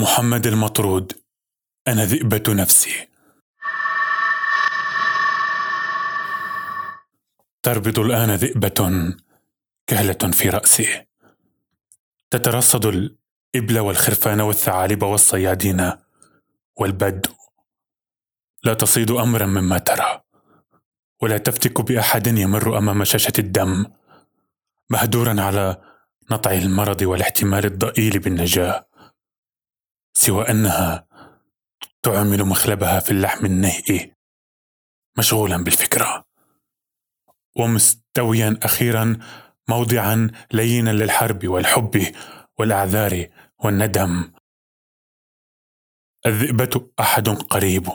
محمد المطرود أنا ذئبة نفسي. تربض الآن ذئبة كهلة في رأسي. تترصد الإبل والخرفان والثعالب والصيادين والبدو لا تصيد أمرا مما ترى ولا تفتك بأحد يمر أمام شاشة الدم مهدورا على نطع المرض والاحتمال الضئيل بالنجاة. سوى أنها تعمل مخلبها في اللحم النهئ مشغولا بالفكرة. ومستويا أخيرا موضعا لينا للحرب والحب والأعذار والندم. الذئبة أحد قريب.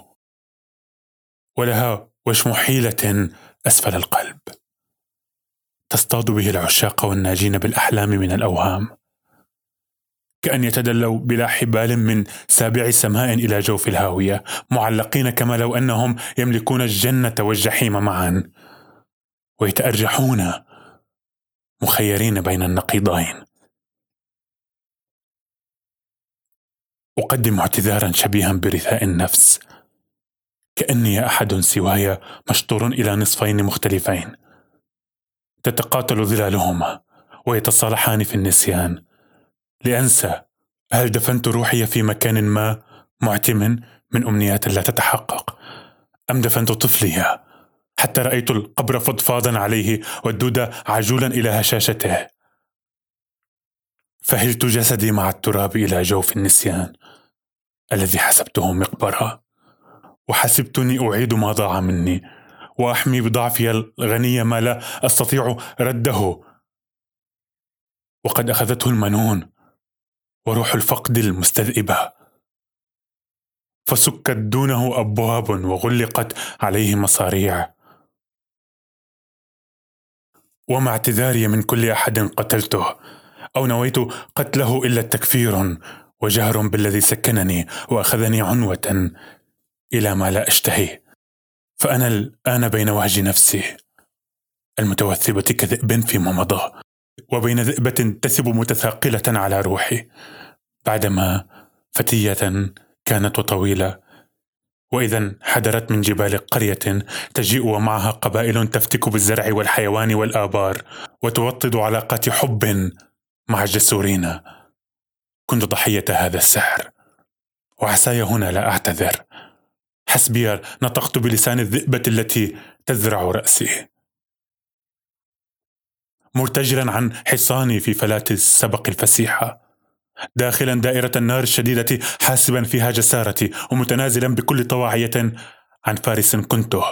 ولها وشم حيلة أسفل القلب. تصطاد به العشاق والناجين بالأحلام من الأوهام. كأن يتدلوا بلا حبال من سابع سماء إلى جوف الهاوية معلقين كما لو أنهم يملكون الجنة والجحيم معا. ويتأرجحون مخيرين بين النقيضين. أقدم اعتذارا شبيها برثاء النفس. كأني أحد سواي مشطور إلى نصفين مختلفين. تتقاتل ظلالهما ويتصالحان في النسيان. لأنسى. هل دفنت روحي في مكان ما معتم من أمنيات لا تتحقق؟ أم دفنت طفلي؟ حتى رأيت القبر فضفاضا عليه والدود عجولا إلى هشاشته. فهلت جسدي مع التراب إلى جوف النسيان الذي حسبته مقبرة. وحسبتني أعيد ما ضاع مني. وأحمي بضعفي الغني ما لا أستطيع رده. وقد أخذته المنون وروح الفقد المستذئبة. فسكت دونه أبواب وغلقت عليه مصاريع. ومع اعتذاري من كل أحد قتلته أو نويت قتله إلا التكفير وجهر بالذي سكنني وأخذني عنوة إلى ما لا أشتهي فأنا الآن بين وهج نفسي المتوثبة كذئب فيما مضى وبين ذئبة تثب متثاقلة على روحي بعدما فتية كانت وطويلة وإذا حدرت من جبال قرية تجيء ومعها قبائل تفتك بالزرع والحيوان والآبار وتوطد علاقات حب مع الجسورين. كنت ضحية هذا السحر وعساي هنا لا أعتذر. حسبي نطقت بلسان الذئبة التي تزرع رأسي. مرتجلا عن حصاني في فلاة السبق الفسيحة. داخلا دائرة النار الشديدة حاسبا فيها جسارتي ومتنازلا بكل طواعية عن فارس كنته.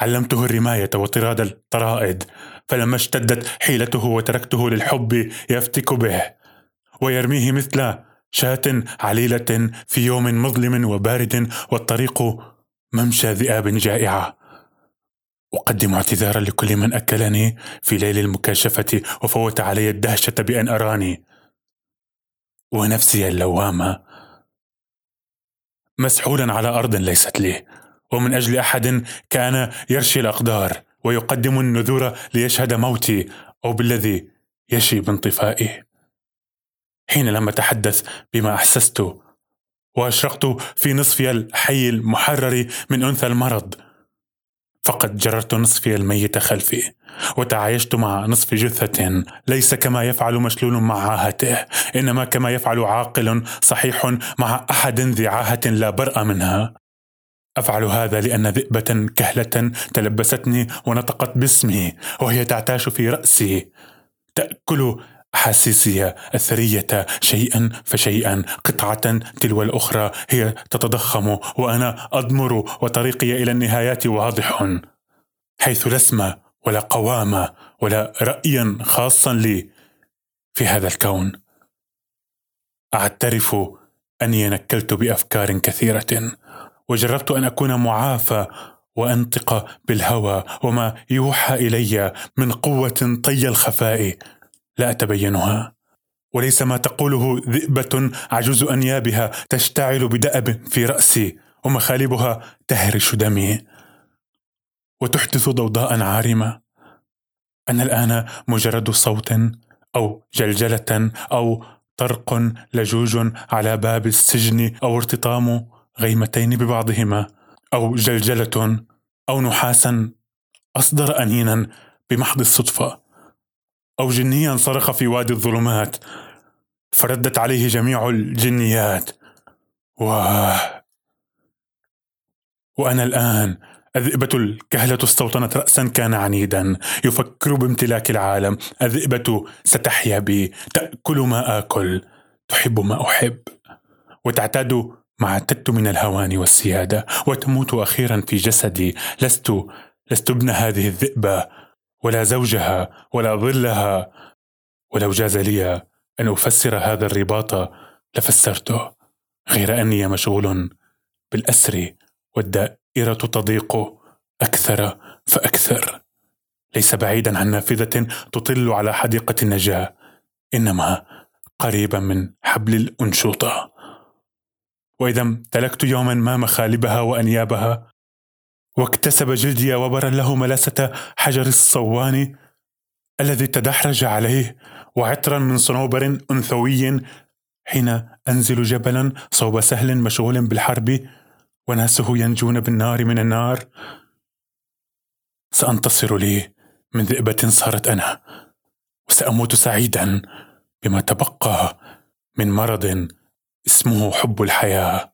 علمته الرماية وطراد الطرائد فلما اشتدت حيلته وتركته للحب يفتك به ويرميه مثل شاة عليلة في يوم مظلم وبارد والطريق ممشى ذئاب جائعة. أقدم اعتذارا لكل من أكلني في ليل المكاشفة وفوت علي الدهشة بأن أراني. ونفسي اللوامة. مسحولا على أرض ليست لي ومن أجل أحد كان يرشي الأقدار ويقدم النذور ليشهد موتي أو بالذي يشي بانطفائي حين لم أتحدث بما أحسست وأشرقت في نصفي الحي المحرر من أنثى المرض. فقد جررت نصفي الميت خلفي وتعايشت مع نصف جثة. ليس كما يفعل مشلول مع عاهته إنما كما يفعل عاقل صحيح مع أحد ذي عاهة لا برأ منها. أفعل هذا لأن ذئبة كهلة تلبستني ونطقت باسمي وهي تعتاش في رأسي. تأكل أحاسيسي الثرية شيئا فشيئا. قطعة تلو الأخرى هي تتضخم وأنا أضمر وطريقي إلى النهايات واضح. حيث لا ولا قوام ولا رأيا خاصا لي في هذا الكون. أعترف أني نكلت بأفكار كثيرة وجربت أن أكون معافى وأنطق بالهوى وما يوحى إلي من قوة طي الخفاء. لا أتبينها. وليس ما تقوله ذئبة عجوز أنيابها تشتعل بدأب في رأسي ومخالبها تهرش دمي. وتحدث ضوضاء عارمة. أنا الآن مجرد صوت أو جلجلة أو طرق لجوج على باب السجن أو ارتطام غيمتين ببعضهما أو جلجلة أو نحاسا أصدر أنينا بمحض الصدفة. أو جنيا صرخ في وادي الظلمات فردت عليه جميع الجنيات. واه وأنا الآن الذئبة الكهلة استوطنت رأسا كان عنيدا يفكر بامتلاك العالم. الذئبة ستحيا بي تأكل ما آكل تحب ما أحب وتعتاد ما اعتدت من الهوان والسيادة وتموت أخيرا في جسدي. لست لست ابن هذه الذئبة. ولا زوجها ولا ظلها. ولو جاز لي أن أفسر هذا الرباط لفسرته غير أني مشغول بالأسر والدائرة تضيق أكثر فأكثر. ليس بعيدا عن نافذة تطل على حديقة النجاة إنما قريبا من حبل الأنشوطة. وإذا امتلكت يوما ما مخالبها وأنيابها واكتسب جلدي وبرا له ملاسة حجر الصوان الذي تدحرج عليه وعطرا من صنوبر أنثوي حين أنزل جبلا صوب سهل مشغول بالحرب وناسه ينجون بالنار من النار. سأنتصر لي من ذئبة صارت أنا وسأموت سعيدا بما تبقى من مرض اسمه حب الحياة.